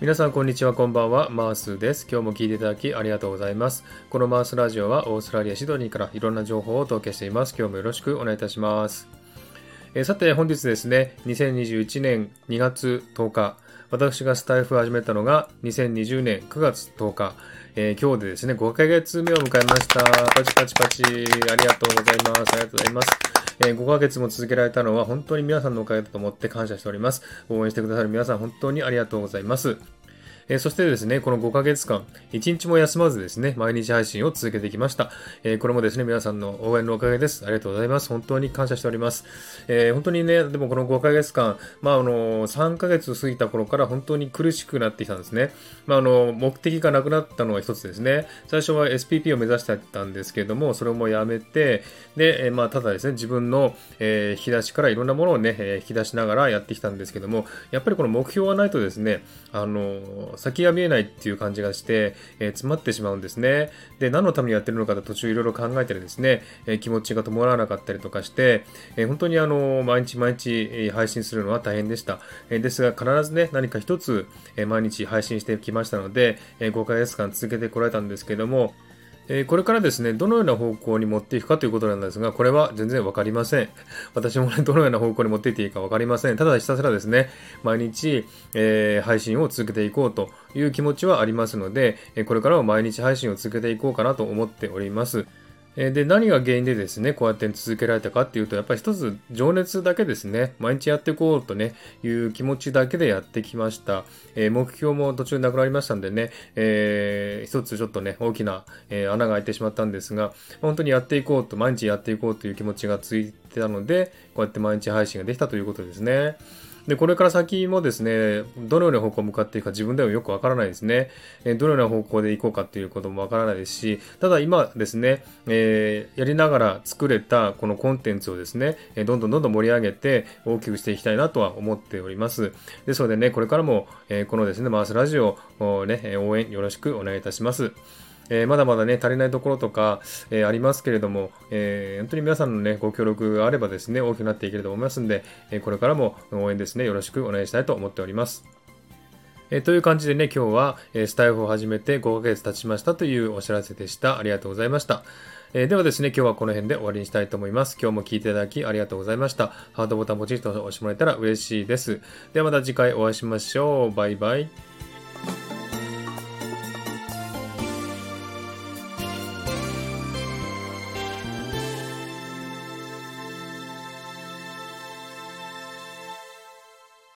皆さんこんにちはこんばんは。マースです。今日も聞いていただきありがとうございます。このマースラジオはオーストラリアシドニーからいろんな情報をお届けしています。今日もよろしくお願いいたします。えさて本日ですね2021年2月10日私がスタイフを始めたのが2020年9月10日、えー、今日でですね5ヶ月目を迎えました。パチパチパチ。ありがとうございます。ありがとうございます。え5ヶ月も続けられたのは本当に皆さんのおかげだと思って感謝しております。応援してくださる皆さん本当にありがとうございます。えー、そしてですね、この5ヶ月間、1日も休まずですね、毎日配信を続けてきました。えー、これもですね、皆さんの応援のおかげです。ありがとうございます。本当に感謝しております。えー、本当にね、でもこの5ヶ月間、まあ、あの、3ヶ月過ぎた頃から本当に苦しくなってきたんですね。まあ、あの、目的がなくなったのは一つですね。最初は SPP を目指してたんですけれども、それもやめて、で、えまあ、ただですね、自分の、え引き出しからいろんなものをね、え引き出しながらやってきたんですけども、やっぱりこの目標がないとですね、あの、先が見えないっていう感じがして、えー、詰まってしまうんですね。で、何のためにやってるのかと途中いろいろ考えたりですね、えー、気持ちが伴わなかったりとかして、えー、本当にあの、毎日毎日配信するのは大変でした。えですが、必ずね、何か一つ、え毎日配信してきましたので、え5ヶ月間続けてこられたんですけども、えこれからですね、どのような方向に持っていくかということなんですが、これは全然わかりません。私もね、どのような方向に持っていっていいかわかりません。ただひたすらですね、毎日、えー、配信を続けていこうという気持ちはありますので、これからも毎日配信を続けていこうかなと思っております。で、何が原因でですね、こうやって続けられたかっていうと、やっぱり一つ情熱だけですね、毎日やっていこうとね、いう気持ちだけでやってきました。えー、目標も途中なくなりましたんでね、えー、一つちょっとね、大きな、えー、穴が開いてしまったんですが、本当にやっていこうと、毎日やっていこうという気持ちがついてたので、こうやって毎日配信ができたということですね。で、これから先もですね、どのような方向向かっていくか自分でもよくわからないですね。えどのような方向で行こうかっていうこともわからないですし、ただ今ですね、えー、やりながら作れたこのコンテンツをですね、えどんどんどんどん盛り上げて大きくしていきたいなとは思っております。ですのでね、これからも、えこのですね、マースラジオをね、応援よろしくお願いいたします。えー、まだまだね、足りないところとか、えー、ありますけれども、えー、本当に皆さんのね、ご協力があればですね、大きくなっていけると思いますんで、えこれからも応援ですね、よろしくお願いしたいと思っております。えという感じでね、今日は、えスタイフを始めて5ヶ月経ちましたというお知らせでした。ありがとうございました。えー、ではですね、今日はこの辺で終わりにしたいと思います。今日も聞いていただきありがとうございました。ハートボタンポチッと押してもらえたら嬉しいです。ではまた次回お会いしましょう。バイバイ。